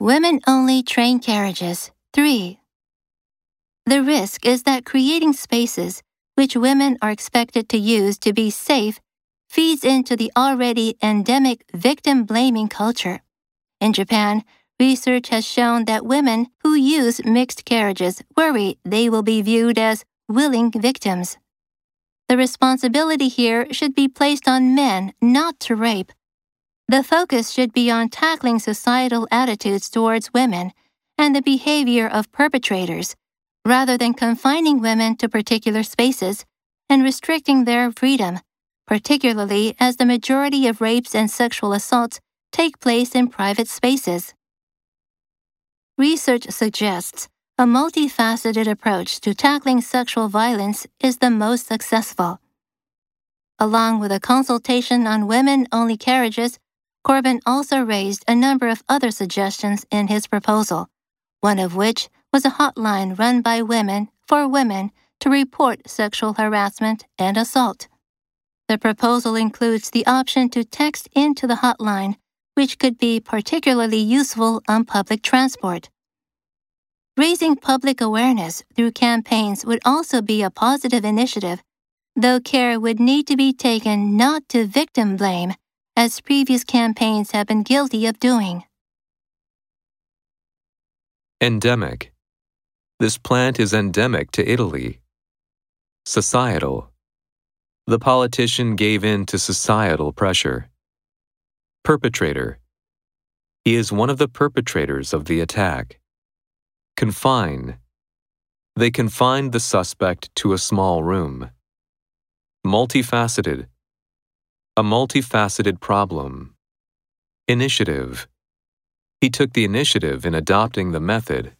Women only train carriages. 3. The risk is that creating spaces which women are expected to use to be safe feeds into the already endemic victim blaming culture. In Japan, research has shown that women who use mixed carriages worry they will be viewed as willing victims. The responsibility here should be placed on men not to rape. The focus should be on tackling societal attitudes towards women and the behavior of perpetrators, rather than confining women to particular spaces and restricting their freedom, particularly as the majority of rapes and sexual assaults take place in private spaces. Research suggests a multifaceted approach to tackling sexual violence is the most successful. Along with a consultation on women only carriages, Corbyn also raised a number of other suggestions in his proposal, one of which was a hotline run by women for women to report sexual harassment and assault. The proposal includes the option to text into the hotline which could be particularly useful on public transport. Raising public awareness through campaigns would also be a positive initiative, though care would need to be taken not to victim blame, as previous campaigns have been guilty of doing. Endemic. This plant is endemic to Italy. Societal. The politician gave in to societal pressure. Perpetrator. He is one of the perpetrators of the attack. Confine. They confined the suspect to a small room. Multifaceted. A multifaceted problem. Initiative. He took the initiative in adopting the method